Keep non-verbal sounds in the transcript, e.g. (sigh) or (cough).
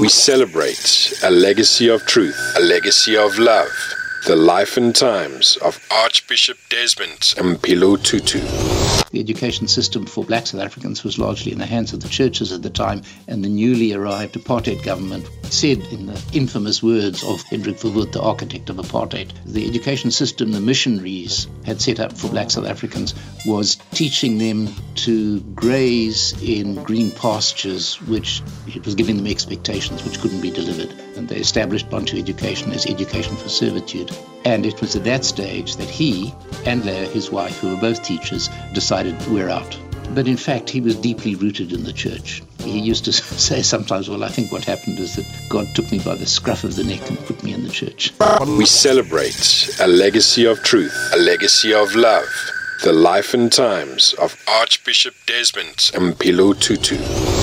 We celebrate a legacy of truth, a legacy of love, the life and times of Archbishop Desmond Mpilo Tutu. The education system for black South Africans was largely in the hands of the churches at the time, and the newly arrived apartheid government said, in the infamous words of Hendrik Verwoerd, the architect of apartheid, the education system the missionaries had set up for black South Africans was teaching them to graze in green pastures, which it was giving them expectations which couldn't be delivered. And they established Bantu education as education for servitude. And it was at that stage that he and Leah, his wife, who were both teachers, decided we're out. But in fact, he was deeply rooted in the church. He used to (laughs) say sometimes, Well, I think what happened is that God took me by the scruff of the neck and put me in the church. We celebrate a legacy of truth, a legacy of love, the life and times of Archbishop Desmond Mpilo Tutu.